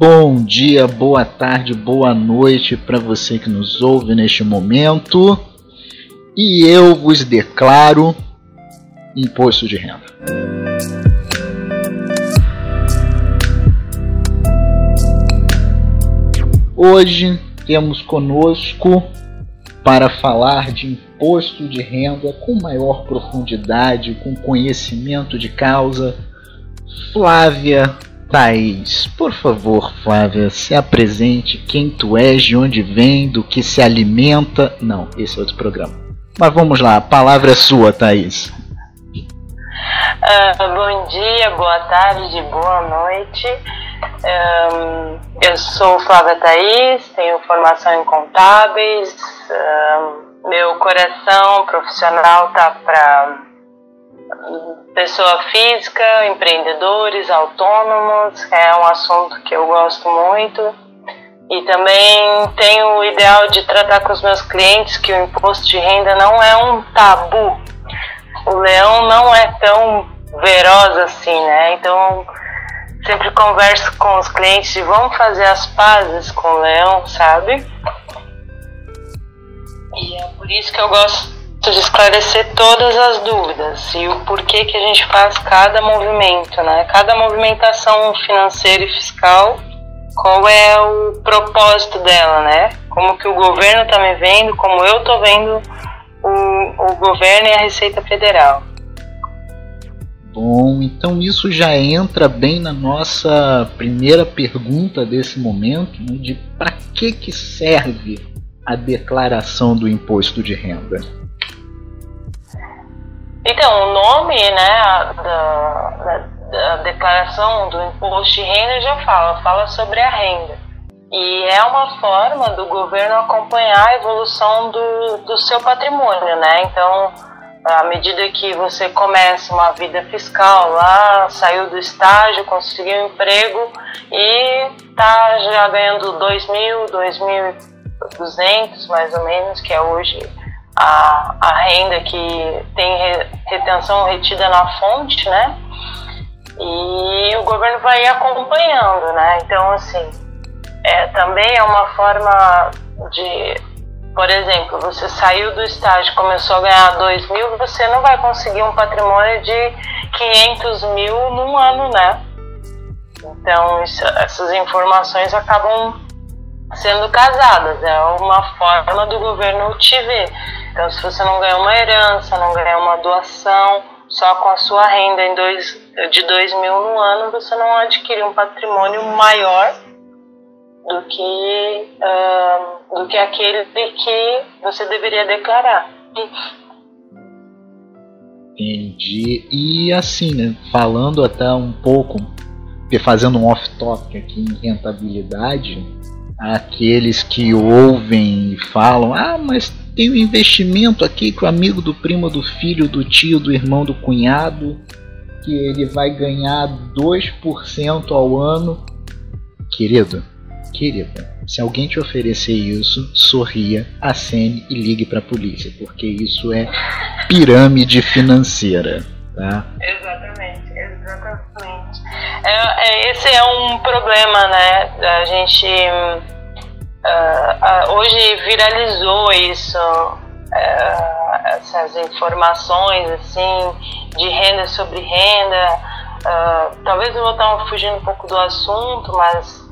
Bom dia, boa tarde, boa noite para você que nos ouve neste momento. E eu vos declaro imposto de renda. Hoje temos conosco para falar de imposto de renda com maior profundidade, com conhecimento de causa, Flávia Thaís, por favor, Flávia, se apresente quem tu és, de onde vem, do que se alimenta. Não, esse é outro programa. Mas vamos lá, a palavra é sua, Thaís. Uh, bom dia, boa tarde, boa noite. Eu sou Flávia Thaís, tenho formação em contábeis. Meu coração profissional tá para pessoa física, empreendedores, autônomos, é um assunto que eu gosto muito. E também tenho o ideal de tratar com os meus clientes que o imposto de renda não é um tabu. O leão não é tão veroz assim, né? Então, sempre converso com os clientes de vamos fazer as pazes com o leão, sabe? E é por isso que eu gosto de esclarecer todas as dúvidas e o porquê que a gente faz cada movimento, né? Cada movimentação financeira e fiscal, qual é o propósito dela, né? Como que o governo está me vendo, como eu estou vendo o, o governo e a Receita Federal. Bom, então isso já entra bem na nossa primeira pergunta desse momento, né, de para que que serve a declaração do imposto de renda? Então, o nome né, da, da, da, declaração do imposto de renda já fala, fala sobre a renda. E é uma forma do governo acompanhar a evolução do, do seu patrimônio, né? Então, à medida que você começa uma vida fiscal lá, saiu do estágio, conseguiu um emprego e tá já ganhando 2 mil, 2.200 mais ou menos, que é hoje a, a renda que tem retenção retida na fonte, né? E o governo vai acompanhando, né? Então, assim, é, também é uma forma de, por exemplo, você saiu do estágio, começou a ganhar 2 mil, você não vai conseguir um patrimônio de 500 mil num ano, né? Então, isso, essas informações acabam sendo casadas, é uma forma do governo te ver. Então, se você não ganhar uma herança, não ganhar uma doação, só com a sua renda em dois, de 2 mil no ano, você não adquire um patrimônio maior do que, uh, do que aquele que você deveria declarar. Entendi. E assim, né, falando até um pouco, fazendo um off-topic aqui em rentabilidade, aqueles que ouvem e falam: ah, mas tem um investimento aqui que o amigo do primo, do filho, do tio, do irmão, do cunhado, que ele vai ganhar 2% ao ano. Querido, querida, se alguém te oferecer isso, sorria, acene e ligue para a polícia, porque isso é pirâmide financeira, tá? Exatamente, exatamente. É, é, esse é um problema, né? A gente uh, uh, hoje viralizou isso, uh, essas informações assim de renda sobre renda. talvez eu vou estar fugindo um pouco do assunto, mas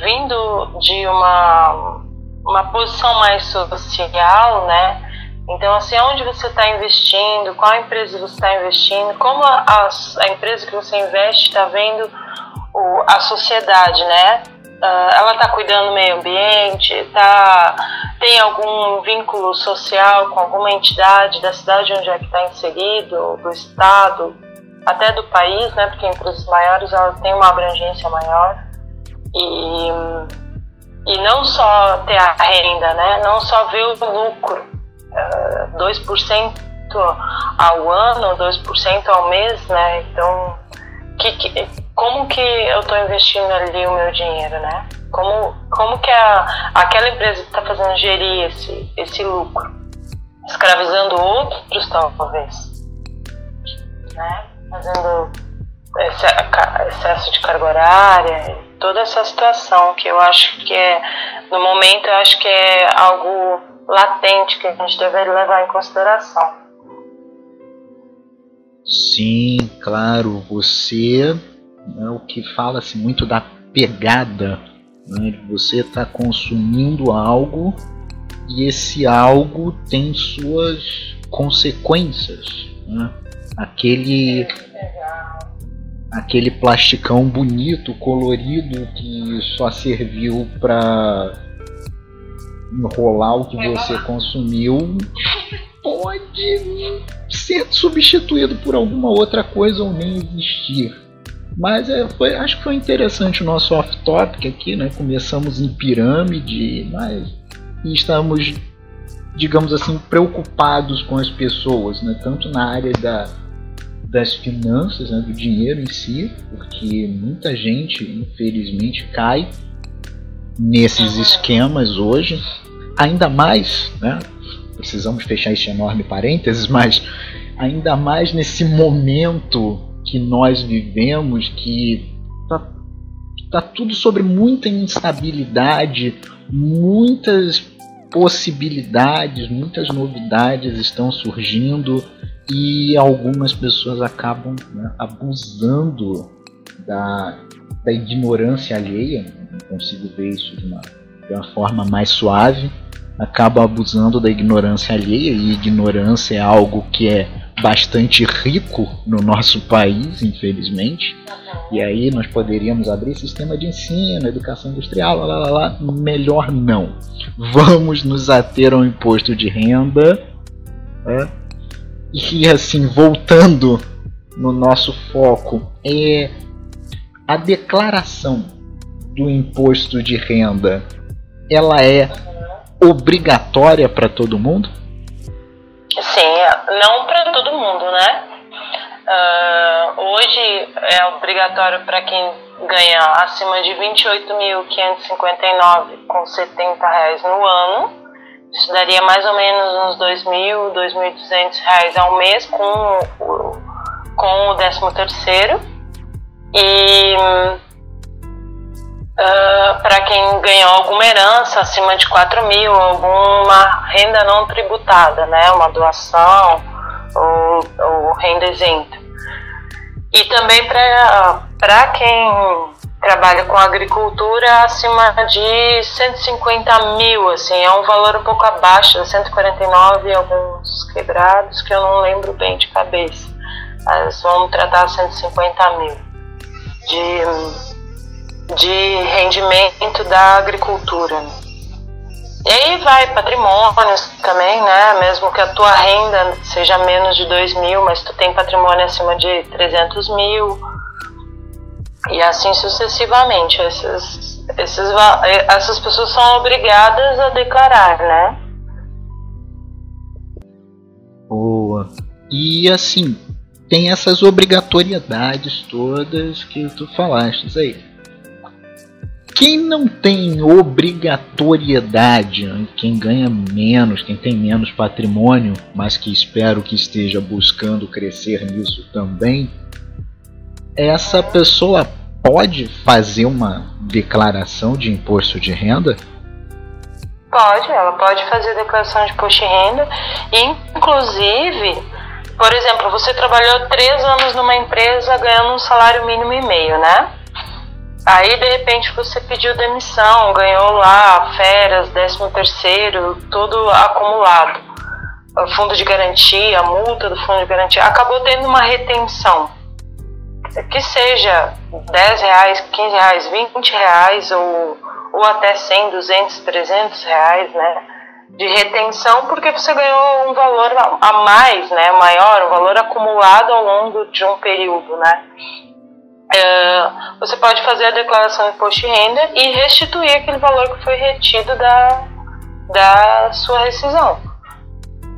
vindo de uma uma posição mais social, né? Então, assim, onde você está investindo, qual empresa você está investindo, como a, a, empresa que você investe está vendo o, a sociedade, né? Uh, ela está cuidando do meio ambiente, tá, tem algum vínculo social com alguma entidade da cidade onde é que está inserido, do estado, até do país, né? Porque empresas maiores ela tem uma abrangência maior e e não só ter a renda, né? Não só ver o lucro, 2% ao ano, 2% ao mês, né? Então, que, que, como que eu estou investindo ali o meu dinheiro, né? Como, como que a, aquela empresa está fazendo gerir esse, esse lucro? Escravizando outros, talvez, né? Fazendo excesso de carga horária, toda essa situação, que eu acho que é, no momento, eu acho que é algo latente que a gente deveria levar em consideração. Sim, claro, você é o que fala-se muito da pegada, né? você está consumindo algo e esse algo tem suas consequências. Né? Aquele aquele plasticão bonito, colorido que só serviu para enrolar o que você consumiu pode ser substituído por alguma outra coisa ou nem existir. Mas é, foi, acho que foi interessante o nosso off-topic aqui, né? Começamos em pirâmide, mas estamos, digamos assim, preocupados com as pessoas, né? Tanto na área da, das finanças, né? do dinheiro em si, porque muita gente, infelizmente, cai nesses esquemas hoje. Ainda mais, né? Precisamos fechar este enorme parênteses, mas ainda mais nesse momento que nós vivemos, que tá, tá tudo sobre muita instabilidade, muitas possibilidades, muitas novidades estão surgindo e algumas pessoas acabam né, abusando da, da ignorância alheia. Não consigo ver isso de uma, de uma forma mais suave. Acabam abusando da ignorância alheia e ignorância é algo que é bastante rico no nosso país, infelizmente. E aí nós poderíamos abrir sistema de ensino, educação industrial, lá, lá, lá. melhor não. Vamos nos ater ao imposto de renda. Né? E assim, voltando no nosso foco, é a declaração do imposto de renda, ela é obrigatória para todo mundo? Sim, não para todo mundo, né? Uh, hoje é obrigatório para quem ganha acima de 28.559 com 70 reais no ano. Isso daria mais ou menos uns 2.000, 2.200 reais ao mês com, com o 13 terceiro. E uh, para quem ganhou alguma herança acima de 4 mil, alguma renda não tributada, né? Uma doação ou, ou renda isenta. E também para quem trabalha com agricultura acima de 150 mil, assim, é um valor um pouco abaixo, 149 alguns quebrados, que eu não lembro bem de cabeça. Mas vamos tratar 150 mil de, de rendimento da agricultura. E aí vai patrimônios também, né? Mesmo que a tua renda seja menos de 2 mil, mas tu tem patrimônio acima de 300 mil. E assim sucessivamente. Esses, esses, essas pessoas são obrigadas a declarar, né? Boa. E assim, tem essas obrigatoriedades todas que tu falaste aí. Quem não tem obrigatoriedade, quem ganha menos, quem tem menos patrimônio, mas que espero que esteja buscando crescer nisso também, essa pessoa pode fazer uma declaração de imposto de renda? Pode, ela pode fazer declaração de imposto de renda. Inclusive, por exemplo, você trabalhou três anos numa empresa ganhando um salário mínimo e meio, né? Aí de repente você pediu demissão, ganhou lá férias, décimo terceiro, tudo acumulado. O fundo de garantia, multa do fundo de garantia, acabou tendo uma retenção. Que seja 10 reais, 15 reais, 20 reais ou, ou até 100, 200, 300 reais, né? De retenção, porque você ganhou um valor a mais, né? Maior, um valor acumulado ao longo de um período, né? É, você pode fazer a declaração de imposto de renda e restituir aquele valor que foi retido da, da sua rescisão.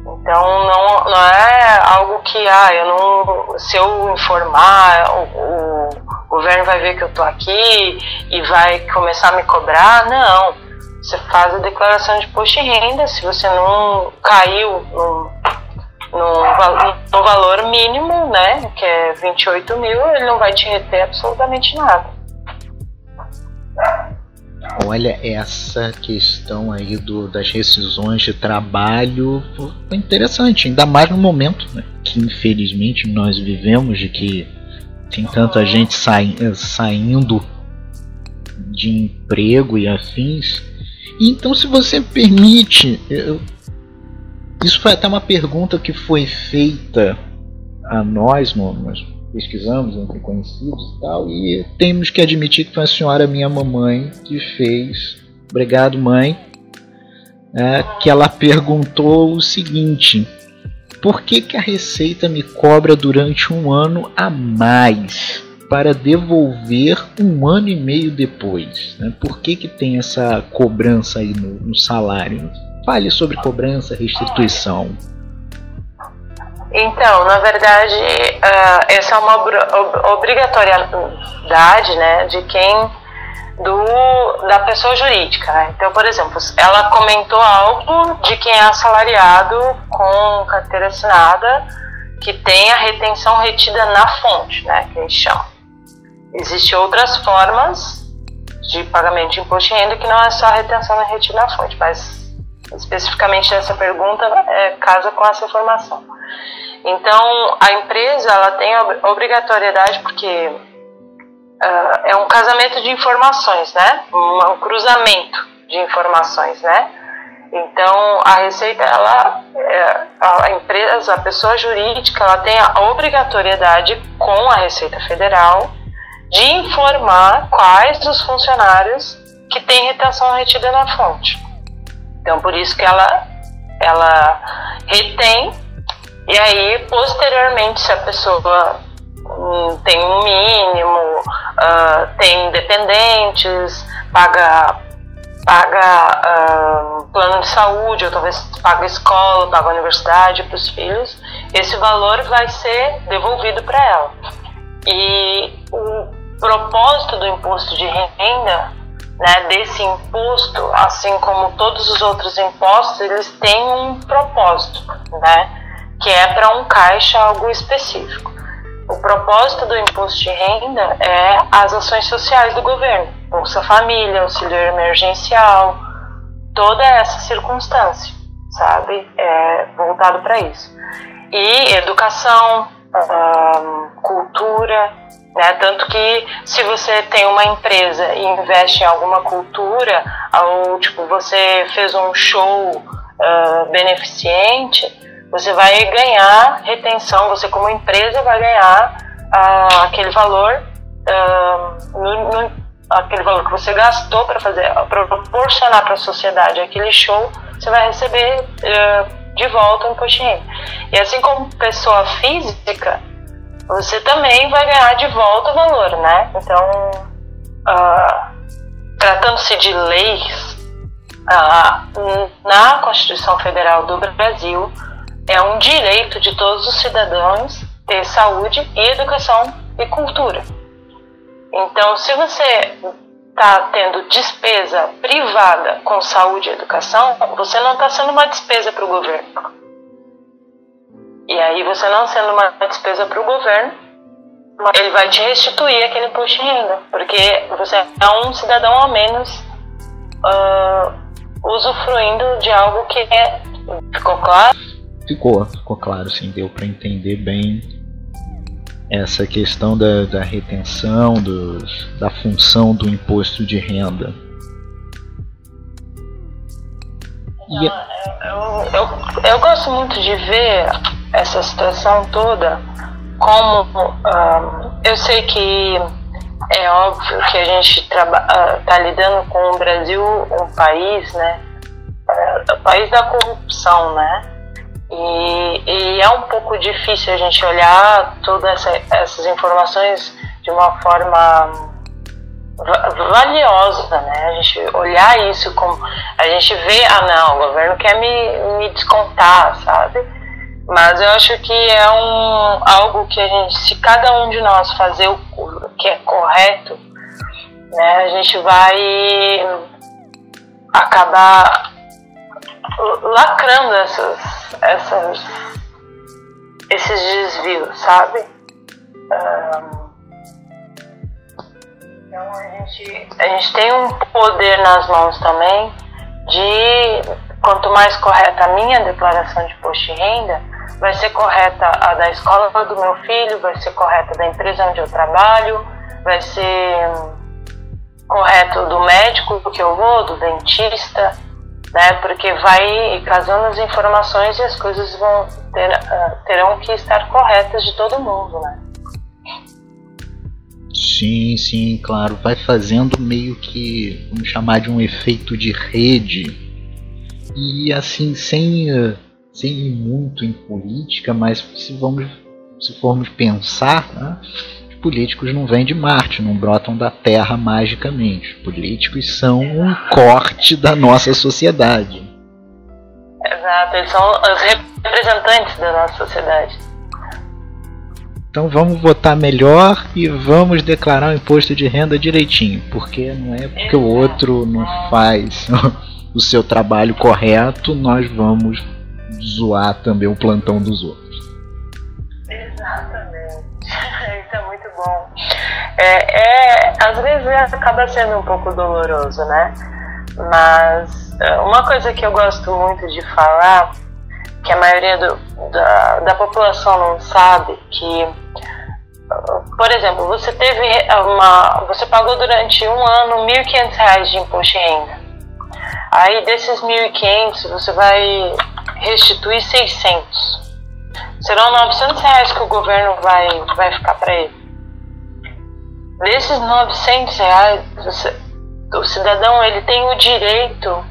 Então não, não é algo que ah, eu não, se eu informar, o, o, governo vai ver que eu estou aqui e vai começar a me cobrar. Não. Você faz a declaração de imposto de renda, se você não caiu no, no, no valor mínimo, né, que é 28 mil, ele não vai te reter absolutamente nada. Olha, essa questão aí do, das rescisões de trabalho foi interessante, ainda mais no momento né, que infelizmente nós vivemos de que tem tanta gente sai, saindo de emprego e afins. Então, se você permite, eu, isso foi até uma pergunta que foi feita a nós, nós pesquisamos entre conhecidos e tal, e temos que admitir que foi a senhora minha mamãe que fez. Obrigado, mãe. É, que ela perguntou o seguinte: por que, que a Receita me cobra durante um ano a mais para devolver um ano e meio depois? Né? Por que, que tem essa cobrança aí no, no salário? Fale sobre cobrança, restituição. Então, na verdade, uh, essa é uma obrigatoriedade né, de quem do, da pessoa jurídica. Né? Então, por exemplo, ela comentou algo de quem é assalariado com carteira assinada que tem a retenção retida na fonte, né, que a gente chama. Existem outras formas de pagamento de imposto de renda que não é só a retenção retida na fonte, mas especificamente essa pergunta é, casa com essa informação. Então, a empresa ela tem obrigatoriedade porque uh, é um casamento de informações, né? Um, um, cruzamento de informações, né? Então, a Receita, ela, é, a empresa, a pessoa jurídica, ela tem a obrigatoriedade com a Receita Federal de informar quais os funcionários que têm retenção retida na fonte. Então, por isso que ela, ela retém e aí, posteriormente, se a pessoa hum, tem um mínimo, uh, tem dependentes, paga, paga uh, plano de saúde, ou talvez paga escola, paga universidade para os filhos, esse valor vai ser devolvido para ela. E o propósito do imposto de renda, né, desse imposto, assim como todos os outros impostos, eles têm um propósito, né? que é para um caixa algo específico. O propósito do imposto de renda é as ações sociais do governo, Bolsa Família, auxílio emergencial, toda essa circunstância, sabe? É voltado para isso. E educação, cultura, né? Tanto que se você tem uma empresa e investe em alguma cultura, ou tipo, você fez um show uh, beneficente, você vai ganhar retenção, você como empresa vai ganhar ah, aquele valor, ah, no, no, aquele valor que você gastou para fazer, para proporcionar para a sociedade aquele show, você vai receber de volta um imposto E assim como pessoa física, você também vai ganhar de volta o valor, né? Então, tratando-se de leis, na Constituição Federal do Brasil, é um direito de todos os cidadãos ter saúde e educação e cultura. Então, se você está tendo despesa privada com saúde e educação, você não está sendo uma despesa para o governo. E aí, você não sendo uma despesa para o governo, ele vai te restituir aquele imposto de renda, porque você é um cidadão a menos uh, usufruindo de algo que é. Ficou claro? ficou, ficou claro, sim, deu para entender bem essa questão da, da retenção, dos, da função do imposto de renda. Eu, eu, eu, gosto muito de ver essa situação toda como um, eu sei que é óbvio que a gente está lidando com o Brasil, um país, né, é, país da corrupção, né, e, e, é um pouco difícil a gente olhar todas essa, essas informações de uma forma valiosa, né? A gente olhar isso como a gente vê, ah não, o governo quer me, me descontar, sabe? Mas eu acho que é um algo que a gente, se cada um de nós fazer o que é correto, né, a gente vai acabar lacrando essas, essas, esses desvios, sabe? Um, Então a gente, a gente tem um poder nas mãos também de quanto mais correta a minha declaração de imposto de renda, vai ser correta a da escola do meu filho, vai ser correta da empresa onde eu trabalho, vai ser correto do médico que eu vou, do dentista, né? Porque vai casando as informações e as coisas vão ter, uh, terão que estar corretas de todo mundo, né? Sim, sim, claro. Vai fazendo meio que, vamos chamar de um efeito de rede. E assim, sem, sem ir muito em política, mas se, vamos, se formos pensar, né, os políticos não vêm de Marte, não brotam da Terra magicamente. Os políticos são um corte da nossa sociedade. Exato, eles são os representantes da nossa sociedade. Então vamos votar melhor e vamos declarar o imposto de renda direitinho, porque não é porque o outro não faz o seu trabalho correto, nós vamos zoar também o plantão dos outros. Exatamente. Isso é muito bom. É, é, às vezes acaba sendo um pouco doloroso, né? Mas é, uma coisa que eu gosto muito de falar, que a maioria do, da, da população não sabe, que por exemplo, você teve uma, você pagou durante um ano R$ 1.500 de imposto de renda. Aí desses 1.500 você vai restituir 600. Serão 900 reais que o governo vai, vai ficar para ele. Desses 900 reais, você, o cidadão ele tem o direito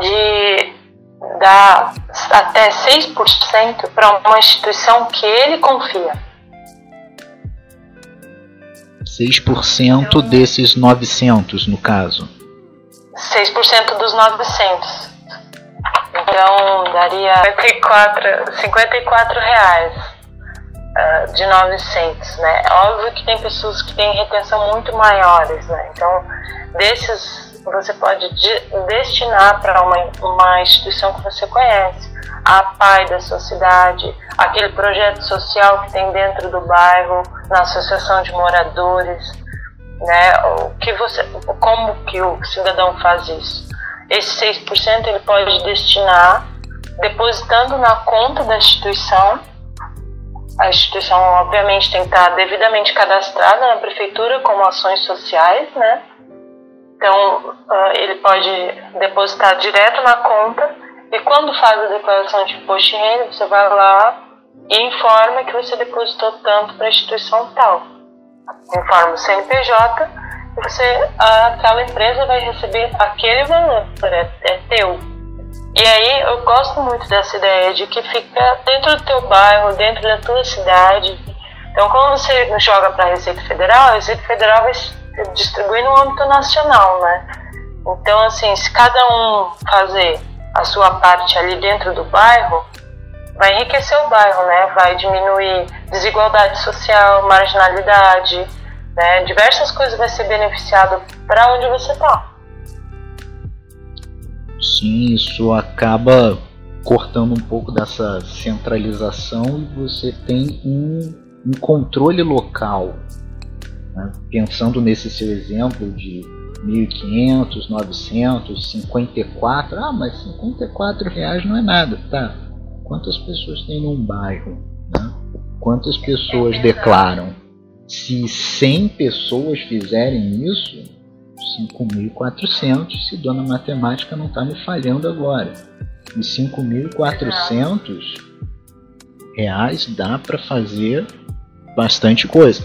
de dar até 6% para uma instituição que ele confia. 6% desses 900, no caso. 6% dos 900. Então daria 54, 54 reais uh, de 900, né? Óbvio que tem pessoas que têm retenção muito maiores, né? Então, desses você pode de, destinar para uma, uma instituição que você conhece, a PAI da sua cidade, aquele projeto social que tem dentro do bairro, na associação de moradores, né? O que você, como que o cidadão faz isso? Esse 6% ele pode destinar depositando na conta da instituição. A instituição, obviamente, tem que estar devidamente cadastrada na prefeitura como ações sociais, né? Então, uh, ele pode depositar direto na conta e quando faz a declaração de imposto de renda, você vai lá e informa que você depositou tanto para a instituição tal. Informa o CNPJ e você, aquela empresa vai receber aquele valor, é, é teu. E aí eu gosto muito dessa ideia de que fica dentro do teu bairro, dentro da tua cidade. Então quando você joga para a Receita Federal, a Receita Federal vai distribuir no âmbito nacional, né? Então assim, se cada um fazer a sua parte ali dentro do bairro, vai enriquecer o bairro, né? Vai diminuir desigualdade social, marginalidade, né? Diversas coisas vai ser beneficiado para onde você está. Sim, isso acaba cortando um pouco dessa centralização e você tem um, um controle local. Né? Pensando nesse seu exemplo de 1.500, 900, 54, ah, mas 54 reais não é nada, tá? Quantas pessoas tem num bairro? Né? Quantas pessoas declaram? Se 100 pessoas fizerem isso, 5.400, se dona matemática não está me falhando agora. E 5.400 reais dá para fazer bastante coisa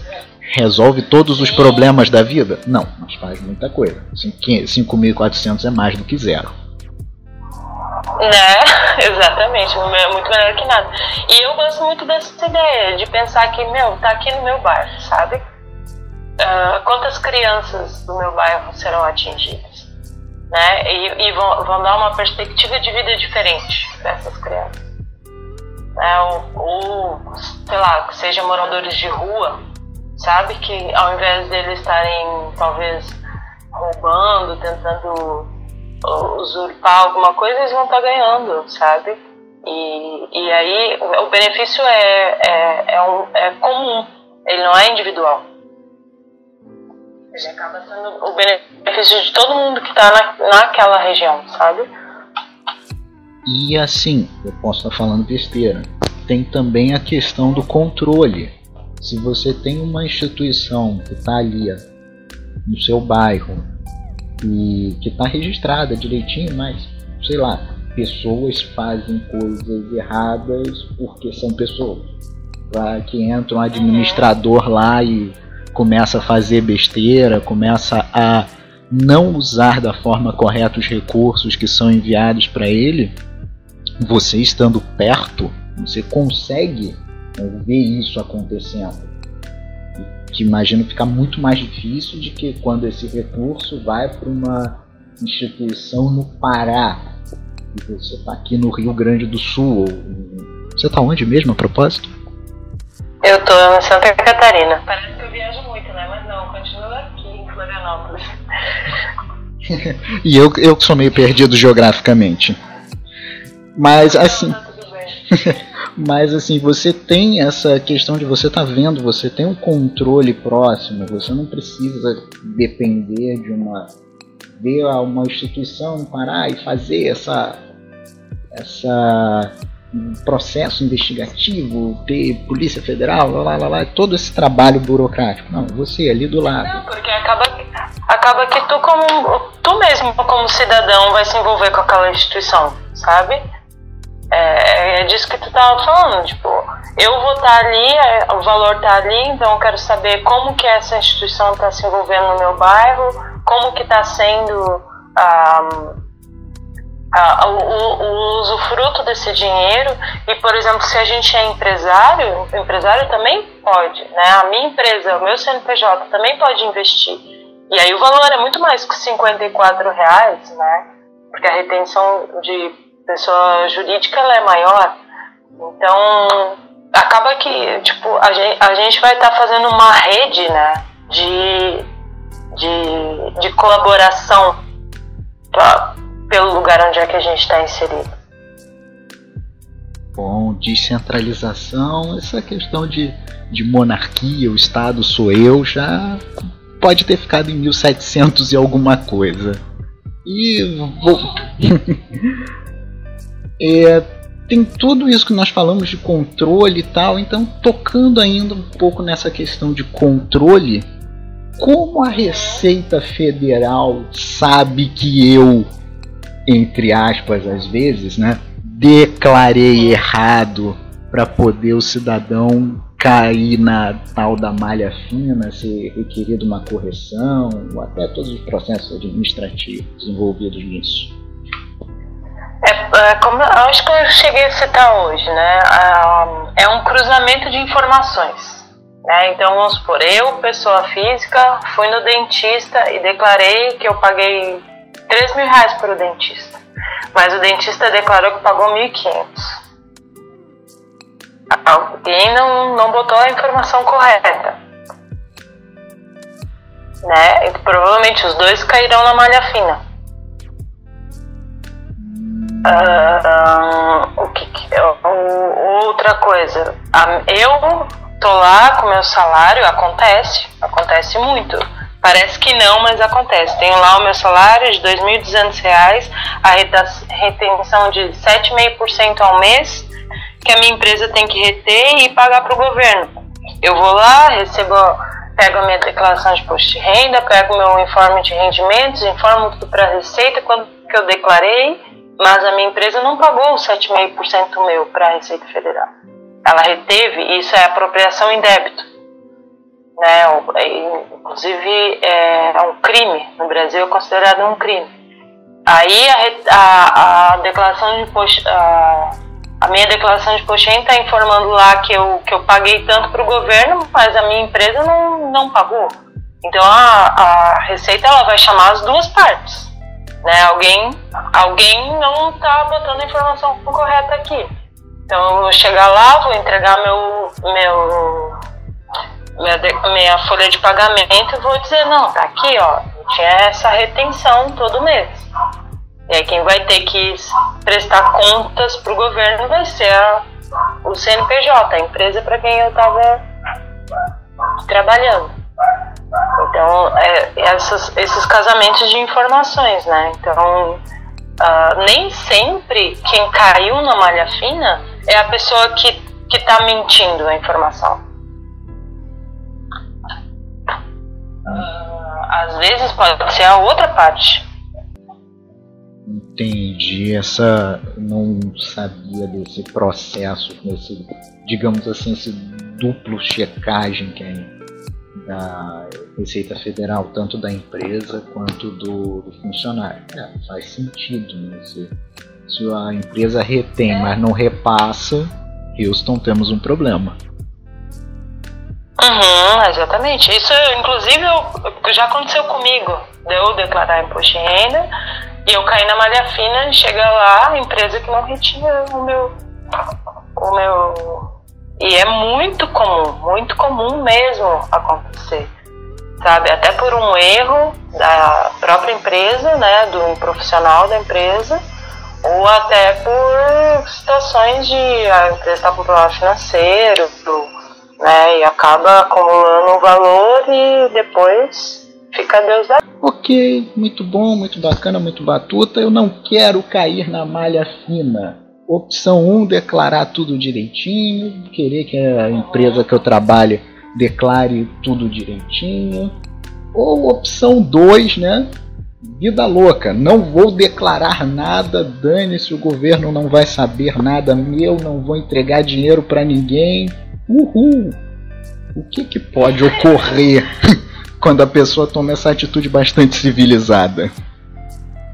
resolve todos os problemas da vida? Não, mas faz muita coisa. 5.400 é mais do que zero. Né? Exatamente, é muito melhor que nada. E eu gosto muito dessa ideia de pensar que, meu, tá aqui no meu bairro, sabe? Uh, quantas crianças do meu bairro serão atingidas? Né? E, e vão, vão, dar uma perspectiva de vida diferente para essas crianças. Né? Ou, ou, sei lá, que sejam moradores de rua, sabe? Que ao invés deles estarem talvez roubando, tentando usurpar alguma coisa, eles vão estar ganhando, sabe? E, e aí o benefício é, é, é, um, é comum, ele não é individual. Ele acaba sendo o benefício de todo mundo que está na, naquela região, sabe? E assim, eu posso estar falando besteira. Tem também a questão do controle. Se você tem uma instituição que está ali no seu bairro e que está registrada direitinho, mas sei lá, pessoas fazem coisas erradas porque são pessoas. Pra que entra um administrador lá e começa a fazer besteira, começa a não usar da forma correta os recursos que são enviados para ele, você estando perto, você consegue ver isso acontecendo. Que imagino ficar muito mais difícil de que quando esse recurso vai para uma instituição no Pará e você está aqui no Rio Grande do Sul. Você está onde mesmo a propósito? Eu estou em Santa Catarina. Parece que eu viajo muito, né? Mas não, continuo aqui em Florianópolis. e eu, eu que sou meio perdido geograficamente. Mas assim. Tá mas assim, você tem essa questão de você estar tá vendo, você tem um controle próximo, você não precisa depender de uma ver uma instituição parar e fazer essa essa processo investigativo, ter polícia federal, lá, lá, lá, todo esse trabalho burocrático. Não, você ali do lado. Não, porque acaba, acaba que tu como tu mesmo como cidadão vai se envolver com aquela instituição, sabe? É, é disso que tu tava falando, tipo, eu vou estar tá ali, é, o valor tá ali, então eu quero saber como que essa instituição está se envolvendo no meu bairro, como que está sendo o, o, o usufruto desse dinheiro e, por exemplo, se a gente é empresário, o empresário também pode, né? A minha empresa, o meu CNPJ também pode investir. E aí o valor é muito mais que 54 reais, né? Porque a retenção de pessoa jurídica ela é maior. Então, acaba que, tipo, a gente, a gente vai estar tá fazendo uma rede, né? De, de, de colaboração pra, pelo lugar onde é que a gente está inserido. Bom, descentralização, essa questão de, de monarquia, o Estado sou eu, já pode ter ficado em 1700 e alguma coisa. E vou... é, tem tudo isso que nós falamos de controle e tal, então tocando ainda um pouco nessa questão de controle, como a Receita Federal sabe que eu entre aspas, às vezes, né? Declarei errado para poder o cidadão cair na tal da malha fina, ser requerido uma correção, ou até todos os processos administrativos envolvidos nisso. É, como, acho que eu cheguei a citar hoje, né? É um cruzamento de informações. Né? Então, vamos supor, eu, pessoa física, fui no dentista e declarei que eu paguei 3 mil reais para o dentista. Mas o dentista declarou que pagou 1.500. Alguém não, não botou a informação correta. Né? E provavelmente os dois cairão na malha fina. Uh, o que, que outra coisa eu tô lá com meu salário acontece acontece muito Parece que não, mas acontece. Tenho lá o meu salário de R$ 2.200, a retenção de 7,5% ao mês, que a minha empresa tem que reter e pagar para o governo. Eu vou lá, recebo, pego a minha declaração de imposto de renda, pego meu informe de rendimentos, informo tudo para a Receita quando que eu declarei, mas a minha empresa não pagou os 7,5% meu para a Receita Federal. Ela reteve, isso é apropriação em débito né? Inclusive é, é um crime no Brasil é considerado um crime. Aí a, a, a declaração de imposto, a, a, minha declaração de imposto está informando lá que eu, que eu paguei tanto para o governo, mas a minha empresa não, não pagou. Então a, a Receita ela vai chamar as duas partes. Né? Alguém, alguém não está botando a informação correta aqui. Então eu vou chegar lá, vou entregar meu, meu minha, minha folha de pagamento, eu vou dizer, não, tá aqui, ó, tinha essa retenção todo mês. E aí quem vai ter que prestar contas para o governo vai ser a, o CNPJ, a empresa para quem eu estava trabalhando. Essas, esses casamentos de informações, né? Então, uh, nem sempre quem caiu na malha fina é a pessoa que, que tá mentindo a informação. Uh, às vezes pode ser a outra parte. Entendi. Essa. Não sabia desse processo, desse, digamos assim, esse duplo checagem que é da Receita Federal, tanto da empresa quanto do, do funcionário. É, faz sentido, né? Se, se a empresa retém, mas não repassa, Houston, temos um problema. Uhum, exatamente. Isso, inclusive, eu, já aconteceu comigo. De eu declarar imposto de renda e eu caí na malha fina e chega lá a empresa que não retinha o meu, o meu e é muito comum, muito comum mesmo acontecer, sabe? Até por um erro da própria empresa, né, do profissional da empresa, ou até por situações de a empresa está com problema financeiro, né, e acaba acumulando um valor e depois fica Deus da. Ok, muito bom, muito bacana, muito batuta. Eu não quero cair na malha fina. Opção 1, um, declarar tudo direitinho, querer que a empresa que eu trabalho declare tudo direitinho. Ou opção 2, né? Vida louca, não vou declarar nada, dane-se, o governo não vai saber nada meu, não vou entregar dinheiro para ninguém. Uhul! O que, que pode ocorrer quando a pessoa toma essa atitude bastante civilizada?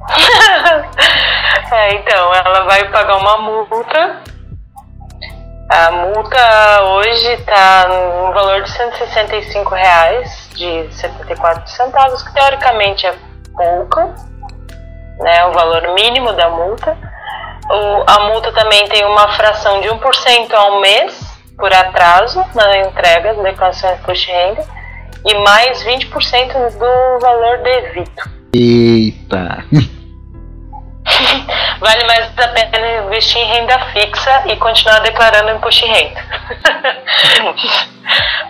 É, então, ela vai pagar uma multa. A multa hoje está no valor de 165 reais de 74 centavos, que teoricamente é pouco, né? O valor mínimo da multa. O, a multa também tem uma fração de 1% ao mês por atraso na entrega da declaração de imposto de renda e mais 20% do valor devido. Eita! vale mais a pena investir em renda fixa e continuar declarando imposto de renda.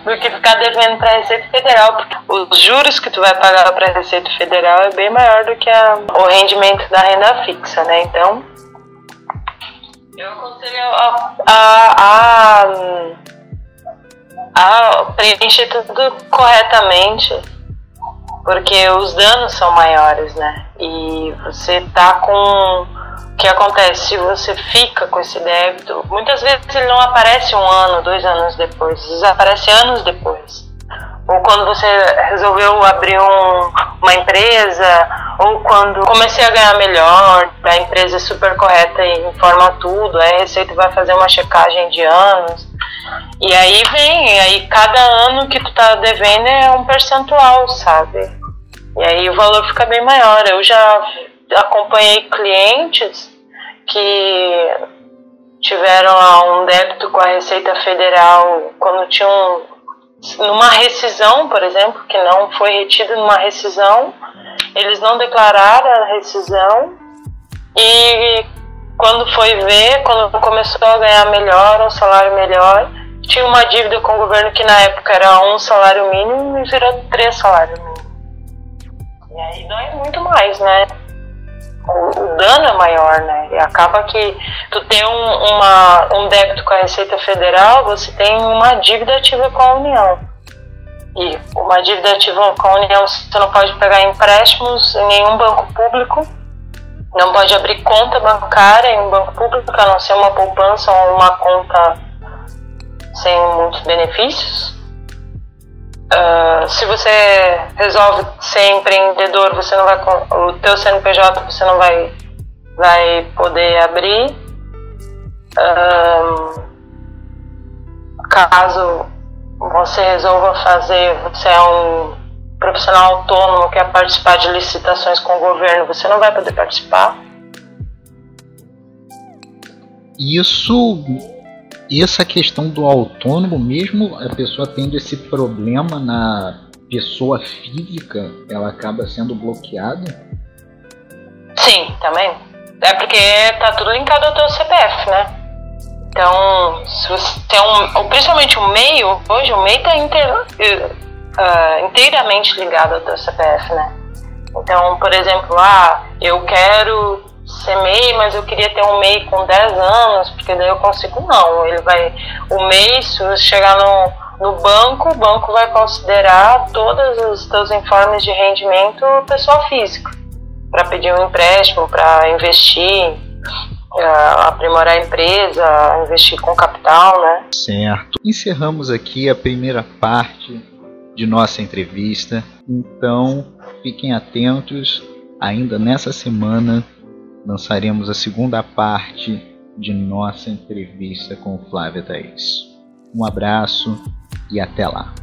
do que ficar devendo para a Receita Federal, porque os juros que tu vai pagar para a Receita Federal é bem maior do que a, o rendimento da renda fixa, né? Então, eu aconselho a, a, a, a preencher tudo corretamente porque os danos são maiores, né? E você tá com. O que acontece? Se você fica com esse débito, muitas vezes ele não aparece um ano, dois anos depois, ele aparece anos depois. Ou quando você resolveu abrir um, uma empresa, ou quando comecei a ganhar melhor, a empresa é super correta e informa tudo, aí a Receita vai fazer uma checagem de anos. E aí vem, aí cada ano que tu tá devendo é um percentual, sabe? E aí o valor fica bem maior. Eu já acompanhei clientes que tiveram um débito com a Receita Federal quando tinham numa rescisão, por exemplo, que não foi retido numa rescisão, eles não declararam a rescisão e quando foi ver, quando começou a ganhar melhor, um salário melhor, tinha uma dívida com o governo que na época era um salário mínimo e virou três salários mínimos. E aí dói muito mais, né? O, o, dano é maior, né? E acaba que tu tem um, uma, um débito com a Receita Federal, você tem uma dívida ativa com a União. E uma dívida ativa com a União, você não pode pegar empréstimos em nenhum banco público, não pode abrir conta bancária em um banco público, a não ser uma poupança ou uma conta sem muitos benefícios. Uh, se você resolve ser empreendedor, você não vai o teu CNPJ você não vai vai poder abrir. Uh, caso você resolva fazer, você é um profissional autônomo quer participar de licitações com o governo, você não vai poder participar. Isso essa questão do autônomo, mesmo a pessoa tendo esse problema na pessoa física, ela acaba sendo bloqueada? Sim, também. É porque tá tudo linkado ao teu CPF, né? Então, se você tem um. Principalmente o meio, hoje o meio tá inter, uh, inteiramente ligado ao teu CPF, né? Então, por exemplo, ah, eu quero ser MEI, mas eu queria ter um MEI com 10 anos, porque daí eu consigo. Não, ele vai. O MEI, se chegar no, no banco, o banco vai considerar todos os teus informes de rendimento pessoa física, para pedir um empréstimo, para investir, aprimorar a empresa, investir com capital, né? Certo. Encerramos aqui a primeira parte de nossa entrevista. Então, fiquem atentos. Ainda nessa semana lançaremos a segunda parte de nossa entrevista com Flávia Thaís. Um abraço e até lá.